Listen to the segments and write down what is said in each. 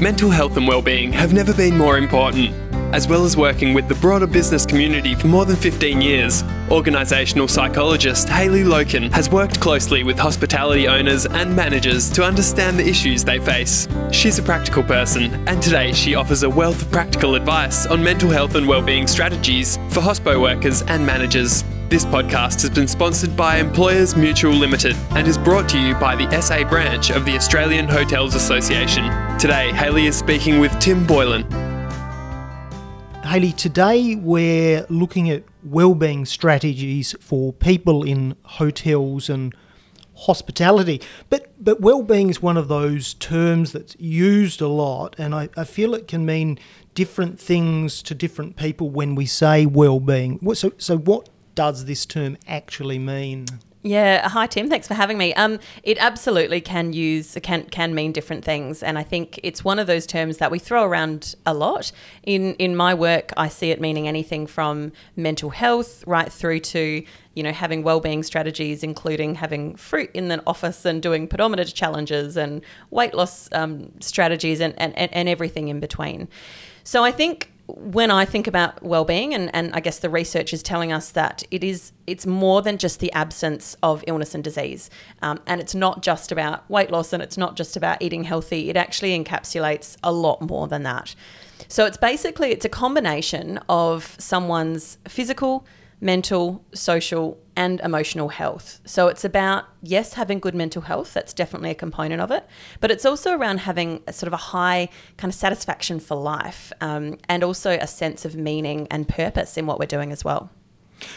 Mental health and well-being have never been more important. As well as working with the broader business community for more than 15 years, organisational psychologist Hayley Loken has worked closely with hospitality owners and managers to understand the issues they face. She's a practical person, and today she offers a wealth of practical advice on mental health and well-being strategies for hospo workers and managers. This podcast has been sponsored by Employers Mutual Limited and is brought to you by the SA branch of the Australian Hotels Association. Today, Hayley is speaking with Tim Boylan. Hayley, today we're looking at wellbeing strategies for people in hotels and hospitality. But but well-being is one of those terms that's used a lot, and I, I feel it can mean different things to different people when we say well-being. So so what does this term actually mean? Yeah, hi Tim. Thanks for having me. Um, it absolutely can use can can mean different things, and I think it's one of those terms that we throw around a lot. In in my work, I see it meaning anything from mental health right through to you know having well-being strategies, including having fruit in the office and doing pedometer challenges and weight loss um, strategies and, and and everything in between. So I think when I think about well-being, and, and I guess the research is telling us that it is it's more than just the absence of illness and disease, um, and it's not just about weight loss, and it's not just about eating healthy. It actually encapsulates a lot more than that. So it's basically it's a combination of someone's physical, mental, social, and emotional health. So it's about, yes, having good mental health, that's definitely a component of it, but it's also around having a sort of a high kind of satisfaction for life um, and also a sense of meaning and purpose in what we're doing as well.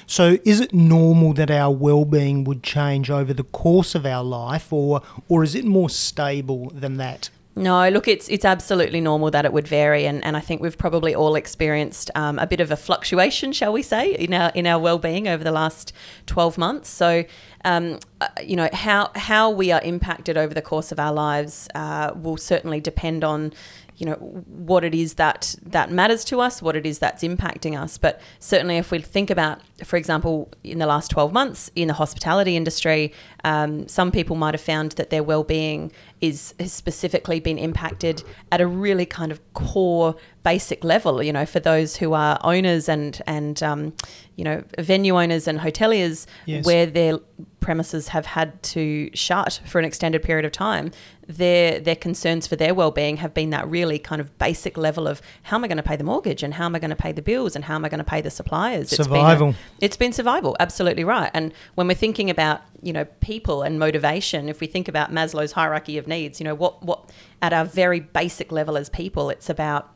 So, is it normal that our well-being would change over the course of our life, or or is it more stable than that? No, look, it's it's absolutely normal that it would vary, and, and I think we've probably all experienced um, a bit of a fluctuation, shall we say, in our in our well being over the last twelve months. So, um, uh, you know how how we are impacted over the course of our lives uh, will certainly depend on you know what it is that that matters to us, what it is that's impacting us. But certainly, if we think about, for example, in the last 12 months in the hospitality industry, um, some people might have found that their well-being is has specifically been impacted at a really kind of core basic level. You know, for those who are owners and and um, you know venue owners and hoteliers, yes. where their premises have had to shut for an extended period of time, their their concerns for their well-being have been that really kind of basic level of how am I going to pay the mortgage and how am I going to pay the bills and how am I going to pay the suppliers? Survival. It's been, a, it's been survival, absolutely right. And when we're thinking about you know people and motivation, if we think about Maslow's hierarchy of needs, you know what what at our very basic level as people, it's about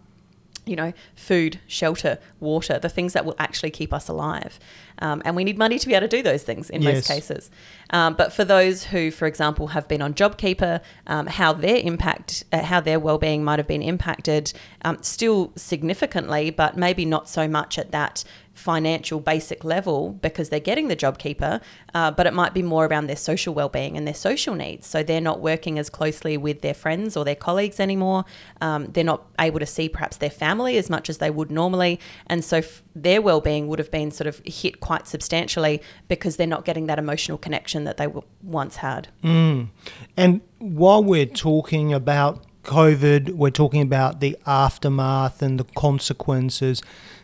you know, food, shelter, water, the things that will actually keep us alive. Um, and we need money to be able to do those things in yes. most cases. Um, but for those who, for example, have been on JobKeeper, um, how their impact, uh, how their well-being might have been impacted, um, still significantly, but maybe not so much at that financial basic level because they're getting the JobKeeper, uh, but it might be more around their social well-being and their social needs. So they're not working as closely with their friends or their colleagues anymore. Um, they're not able to see perhaps their family as much as they would normally, and so f- their well-being would have been sort of hit quite substantially because they're not getting that emotional connection that they once had. Mm. And while we're talking about COVID, we're talking about the aftermath and the consequences.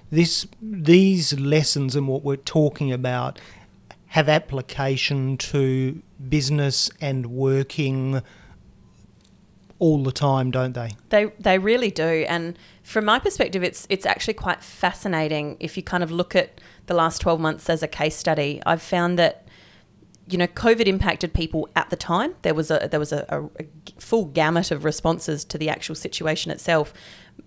This, these lessons and what we're talking about have application to business and working all the time, don't they? They they really do. And from my perspective, it's it's actually quite fascinating if you kind of look at the last twelve months as a case study. I've found that you know, COVID impacted people at the time. There was a there was a, a, a, full gamut of responses to the actual situation itself.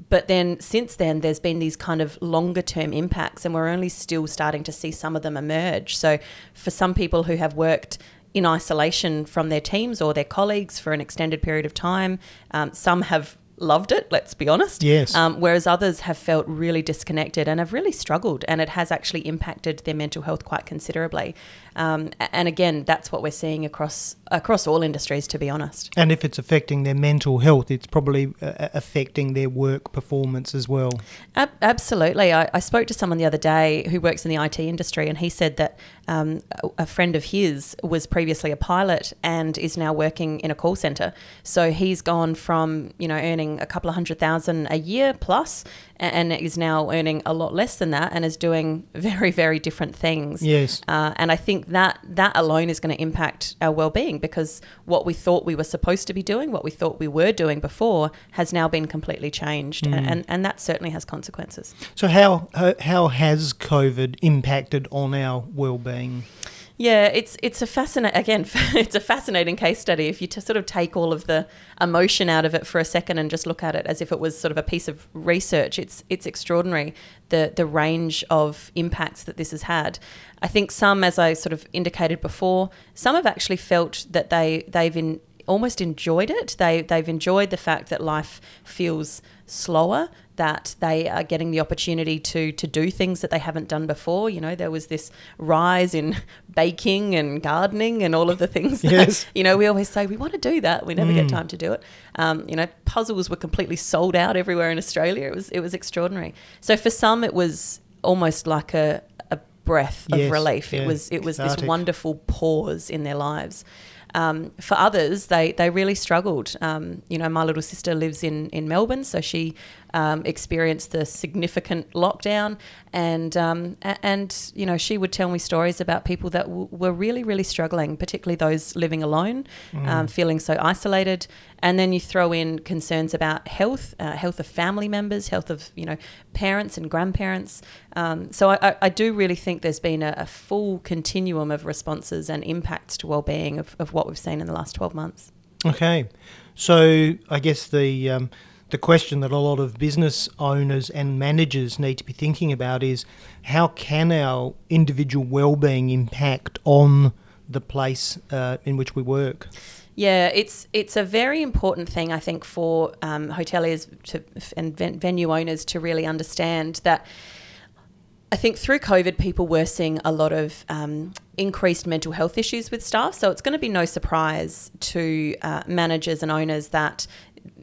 But then since then, there's been these kind of longer term impacts, and we're only still starting to see some of them emerge. So, for some people who have worked in isolation from their teams or their colleagues for an extended period of time. Um, some have loved it, let's be honest. Yes. Um, whereas others have felt really disconnected and have really struggled, and it has actually impacted their mental health quite considerably. Um, and again, that's what we're seeing across across all industries, to be honest. And if it's affecting their mental health, it's probably uh, affecting their work performance as well. Ab- absolutely. I, I spoke to someone the other day who works in the IT industry, and he said that um, a, friend of his was previously a pilot and is now working in a call center. So he's gone from you know earning a couple of hundred thousand a year plus, and is now earning a lot less than that, and is doing very very different things. Yes. Uh, and I think that that alone is going to impact our well-being because what we thought we were supposed to be doing, what we thought we were doing before, has now been completely changed, and, and and that certainly has consequences. So how, how has COVID impacted on our well-being? Yeah, it's it's a fascinating again. It's a fascinating case study. If you to sort of take all of the emotion out of it for a second and just look at it as if it was sort of a piece of research, it's it's extraordinary the the range of impacts that this has had. I think some, as I sort of indicated before, some have actually felt that they they've in, almost enjoyed it. They they've enjoyed the fact that life feels slower, that they are getting the opportunity to to do things that they haven't done before. You know, there was this rise in baking and gardening and all of the things that Yes. you know we always say we want to do that. We never get time to do it. Um, you know, puzzles were completely sold out everywhere in Australia. It was it was extraordinary. So for some, it was almost like a a breath of Yes, relief. yeah, It was it was this wonderful pause in their lives. Um, for others, they, they really struggled. Um, you know, my little sister lives in, in Melbourne, so she um, experienced the significant lockdown, and um, and you know she would tell me stories about people that w- were really really struggling, particularly those living alone, um, feeling so isolated. And then you throw in concerns about health, uh, health of family members, health of you know parents and grandparents. Um, so I, I- I do really think there's been a, a full continuum of responses and impacts to well-being of, of what we've seen in the last 12 months. Okay, so I guess the um, the question that a lot of business owners and managers need to be thinking about is how can our individual well-being impact on the place uh, in which we work? Yeah, it's it's a very important thing I think for um, hoteliers to, and ven- venue owners to really understand that. I think through COVID, people were seeing a lot of um, increased mental health issues with staff. So it's going to be no surprise to uh, managers and owners that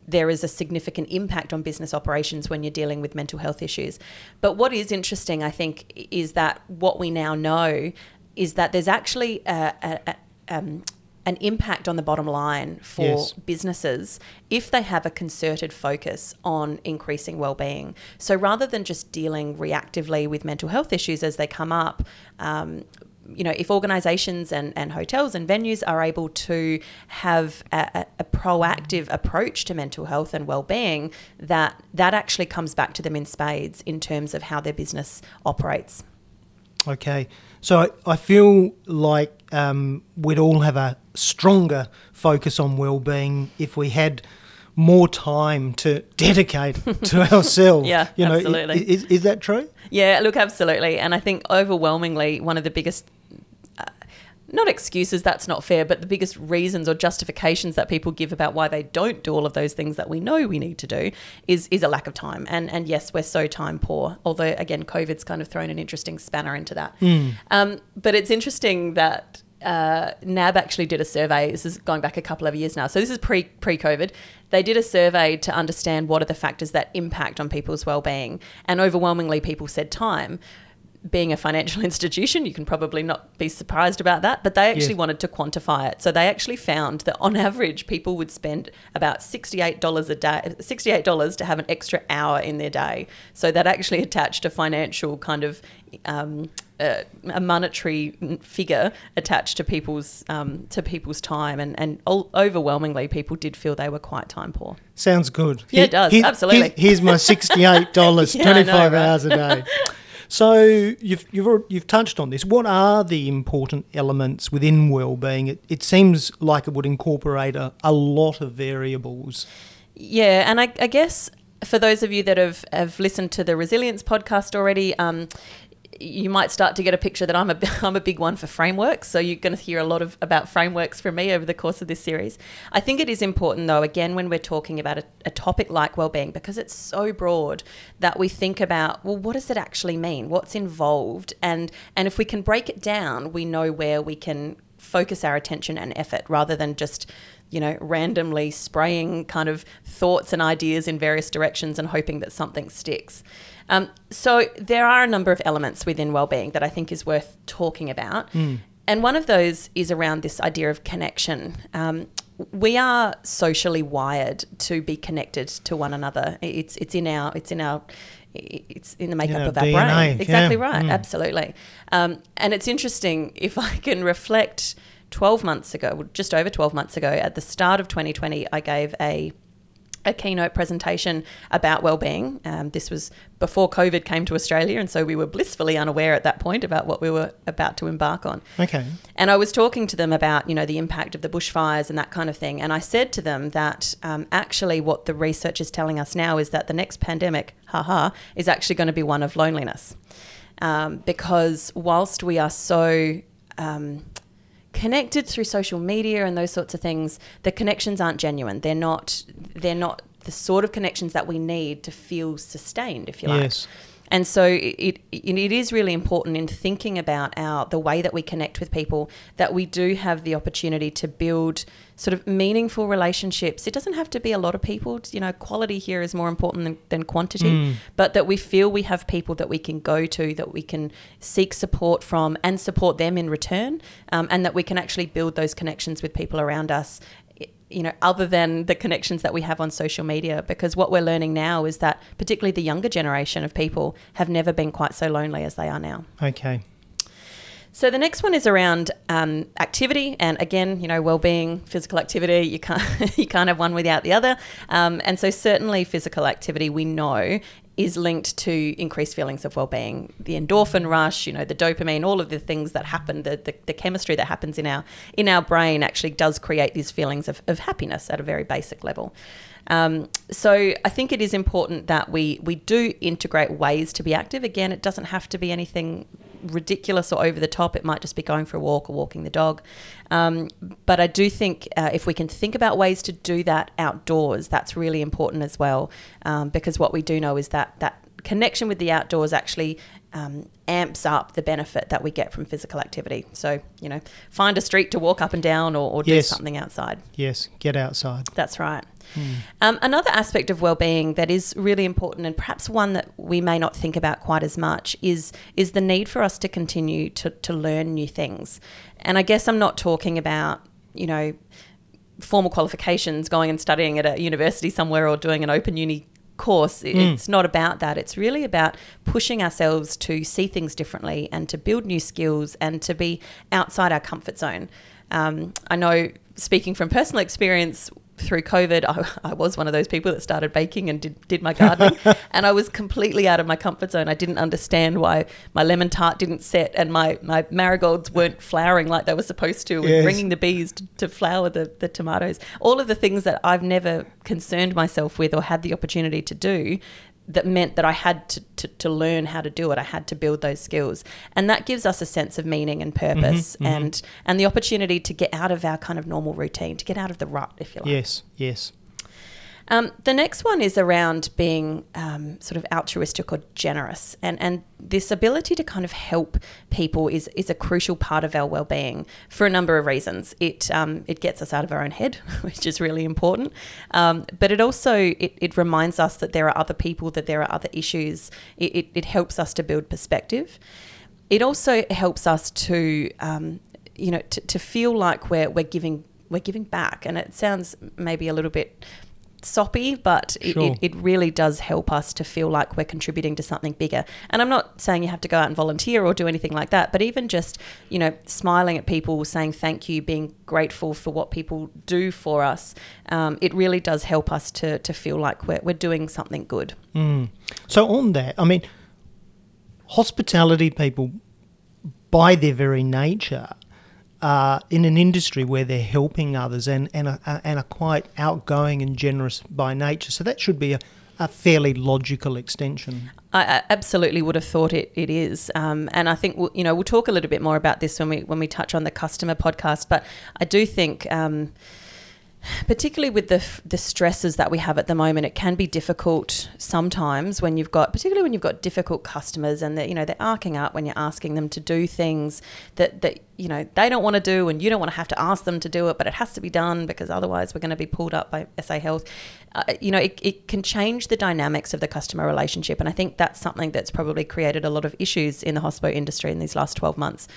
there is a significant impact on business operations when you're dealing with mental health issues. But what is interesting, I think, is that what we now know is that there's actually a, a, a, um, an impact on the bottom line for Yes. businesses if they have a concerted focus on increasing well-being. So rather than just dealing reactively with mental health issues as they come up, um, you know, if organisations and, and hotels and venues are able to have a, a, a proactive approach to mental health and well-being, that that actually comes back to them in spades in terms of how their business operates. Okay, so I, I feel like um, we'd all have a stronger focus on well-being if we had more time to dedicate to ourselves. Yeah, you know, absolutely. Is, is that true? Yeah, look, absolutely. And I think overwhelmingly, one of the biggest, uh, not excuses, that's not fair, but the biggest reasons or justifications that people give about why they don't do all of those things that we know we need to do is, is a lack of time. And, and yes, we're so time poor, although again, COVID's kind of thrown an interesting spanner into that. Um, but it's interesting that uh, NAB actually did a survey. This is going back a couple of years now. So this is pre pre COVID. They did a survey to understand what are the factors that impact on people's well-being, and overwhelmingly, people said time. Being a financial institution, you can probably not be surprised about that, but they actually Yes. wanted to quantify it. So they actually found that on average, people would spend about sixty-eight dollars a day, sixty-eight dollars to have an extra hour in their day. So that actually attached a financial kind of um, uh, a monetary figure attached to people's um, to people's time, and and overwhelmingly, people did feel they were quite time poor. Sounds good. Yeah, it does, absolutely. Here's, here's my sixty-eight dollars, Yeah, I know, twenty-five right? hours a day. So you've you've you've touched on this. What are the important elements within well-being? It, it seems like it would incorporate a, a lot of variables. Yeah, and I, I guess for those of you that have, have listened to the resilience podcast already, um, you might start to get a picture that I'm a, I'm a big one for frameworks. So you're going to hear a lot of about frameworks from me over the course of this series. I think it is important, though, again, when we're talking about a, a topic like well-being, because it's so broad that we think about, well, what does it actually mean? What's involved? And and if we can break it down, we know where we can focus our attention and effort rather than just you know, randomly spraying kind of thoughts and ideas in various directions and hoping that something sticks. Um, so there are a number of elements within well-being that I think is worth talking about, mm. and one of those is around this idea of connection. Um, we are socially wired to be connected to one another. It's it's in our it's in our it's in the makeup of our DNA. brain. Exactly yeah. right. Mm. Absolutely. Um, and it's interesting if I can reflect 12 months ago, just over 12 months ago, at the start of 2020, I gave a a keynote presentation about well-being. Um, this was before COVID came to Australia, and so we were blissfully unaware at that point about what we were about to embark on. Okay. And I was talking to them about, you know, the impact of the bushfires and that kind of thing. And I said to them that um, actually, what the research is telling us now is that the next pandemic, haha, is actually going to be one of loneliness, um, because whilst we are so um, connected through social media and those sorts of things, the connections aren't genuine. They're not. They're not the sort of connections that we need to feel sustained, if you like. And so it, it, it is really important in thinking about our the way that we connect with people that we do have the opportunity to build sort of meaningful relationships. It doesn't have to be a lot of people. You know, quality here is more important than, than quantity, mm. but that we feel we have people that we can go to, that we can seek support from, and support them in return, um, and that we can actually build those connections with people around us you know, other than the connections that we have on social media. Because what we're learning now is that, particularly the younger generation of people, have never been quite so lonely as they are now. Okay. So the next one is around um, activity, and again, you know, well-being, physical activity. You can't you can't have one without the other. Um, and so certainly, physical activity we know is linked to increased feelings of well-being the endorphin rush you know the dopamine all of the things that happen the, the, the, chemistry that happens in our in our brain actually does create these feelings of, of happiness at a very basic level um, so I think it is important that we we do integrate ways to be active. Again, it doesn't have to be anything ridiculous or over the top. It might just be going for a walk or walking the dog. Um, but I do think uh, if we can think about ways to do that outdoors, that's really important as well. Um, because what we do know is that that connection with the outdoors actually um, amps up the benefit that we get from physical activity. So, you know, find a street to walk up and down or, or yes. do something outside. Yes, get outside. That's right. Hmm. Um, another aspect of well-being that is really important, and perhaps one that we may not think about quite as much, is is the need for us to continue to to learn new things. And I guess I'm not talking about you know formal qualifications, going and studying at a university somewhere, or doing an open uni course. Mm. It's not about that. It's really about pushing ourselves to see things differently and to build new skills and to be outside our comfort zone. Um, I know, speaking from personal experience, through COVID, I, I, was one of those people that started baking and did, did my gardening. and I was completely out of my comfort zone. I didn't understand why my lemon tart didn't set and my, my marigolds weren't flowering like they were supposed to, yes. and bringing the bees to, to flower the, the tomatoes. All of the things that I've never concerned myself with or had the opportunity to do that meant that I had to, to, to, learn how to do it. I had to build those skills. And that gives us a sense of meaning and purpose mm-hmm, and mm-hmm. and the opportunity to get out of our kind of normal routine, to get out of the rut, if you like. Yes, yes. Um, the next one is around being um, sort of altruistic or generous, and and this ability to kind of help people is is a crucial part of our well being for a number of reasons. It um, it gets us out of our own head, which is really important, um, but it also it, it reminds us that there are other people, that there are other issues. It, it, it helps us to build perspective. It also helps us to um, you know to, to feel like we're we're giving we're giving back, and it sounds maybe a little bit soppy, but sure. it, it, really does help us to feel like we're contributing to something bigger. And I'm not saying you have to go out and volunteer or do anything like that, but even just, you know, smiling at people, saying thank you, being grateful for what people do for us, um, it really does help us to, to feel like we're, we're doing something good. Mm. So, on that, I mean, hospitality people, by their very nature, uh, in an industry where they're helping others and, and, are, and are quite outgoing and generous by nature. So that should be a, a fairly logical extension. I absolutely would have thought it, it is, um, and I think we'll, you know we'll talk a little bit more about this when we when we touch on the customer podcast. But I do think um, particularly with the the stresses that we have at the moment, it can be difficult sometimes when you've got, particularly when you've got difficult customers and that you know they're arcing up when you're asking them to do things that that you know they don't want to do and you don't want to have to ask them to do it, but it has to be done because otherwise we're going to be pulled up by SA Health. Uh, you know, it, it can change the dynamics of the customer relationship, and I think that's something that's probably created a lot of issues in the hospital industry in these last twelve months.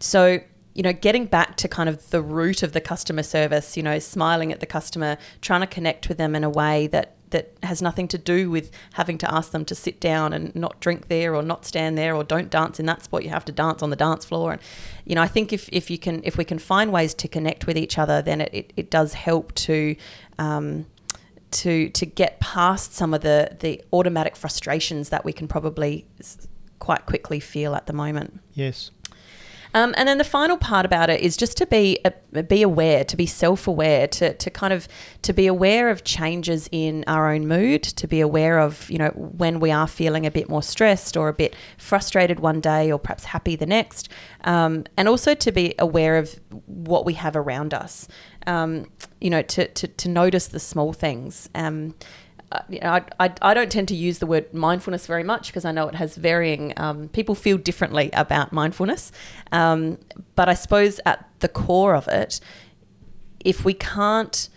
So you know, getting back to kind of the root of the customer service, you know, smiling at the customer, trying to connect with them in a way that that has nothing to do with having to ask them to sit down and not drink there or not stand there or don't dance in that spot. You have to dance on the dance floor. And, you know, I think if, if you can, if we can find ways to connect with each other, then it, it, it does help to, um, to, to get past some of the, the automatic frustrations that we can probably quite quickly feel at the moment. Yes. Um, and then the final part about it is just to be uh, be aware, to be self aware, to, to kind of to be aware of changes in our own mood, to be aware of you know when we are feeling a bit more stressed or a bit frustrated one day or perhaps happy the next, um, and also to be aware of what we have around us. Um, you know, to, to, to notice the small things. Um, you know, I, I, I, don't tend to use the word mindfulness very much because I know it has varying, um, people feel differently about mindfulness. Um, but I suppose at the core of it, if we can't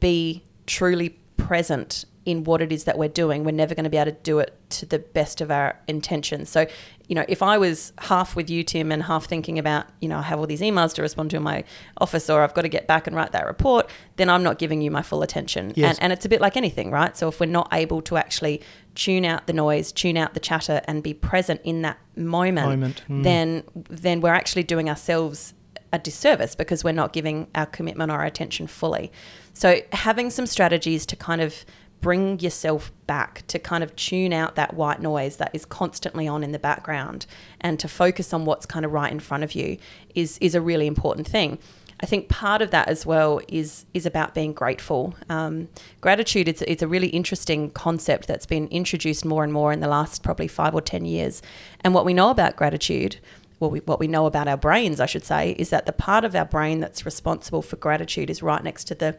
be truly present in what it is that we're doing, we're never going to be able to do it to the best of our intentions. So, you know, if I was half with you, Tim, and half thinking about, you know, I have all these emails to respond to in my office or I've got to get back and write that report, then I'm not giving you my full attention. Yes. And, and it's a bit like anything, right? So if we're not able to actually tune out the noise, tune out the chatter, and be present in that moment, moment. Mm. then then we're actually doing ourselves a disservice because we're not giving our commitment or our attention fully. So having some strategies to kind of bring yourself back to kind of tune out that white noise that is constantly on in the background and to focus on what's kind of right in front of you is is a really important thing. I think part of that as well is is about being grateful. Um, gratitude is it's a really interesting concept that's been introduced more and more in the last probably five or ten years. And what we know about gratitude, well, we, what we know about our brains, I should say, is that the part of our brain that's responsible for gratitude is right next to the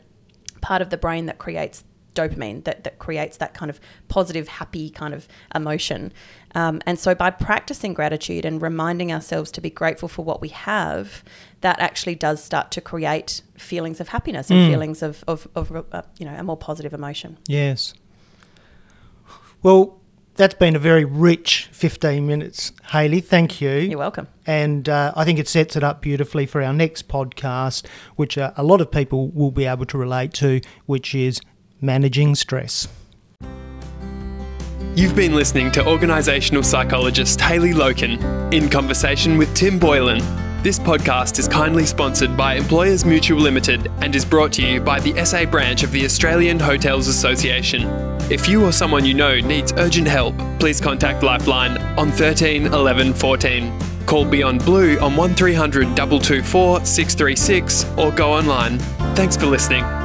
part of the brain that creates dopamine that, that creates that kind of positive, happy kind of emotion. Um, and so by practicing gratitude and reminding ourselves to be grateful for what we have, that actually does start to create feelings of happiness and mm. feelings of, of, of uh, you know, a more positive emotion. Yes. Well, that's been a very rich 15 minutes, Hayley. Thank you. You're welcome. And uh, I think it sets it up beautifully for our next podcast, which uh, a lot of people will be able to relate to, which is managing stress. You've been listening to organisational psychologist Hayley Loken in conversation with Tim Boylan. This podcast is kindly sponsored by Employers Mutual Limited and is brought to you by the SA branch of the Australian Hotels Association. If you or someone you know needs urgent help, please contact Lifeline on 13 11 14. Call Beyond Blue on 1300 224 636 or go online. Thanks for listening.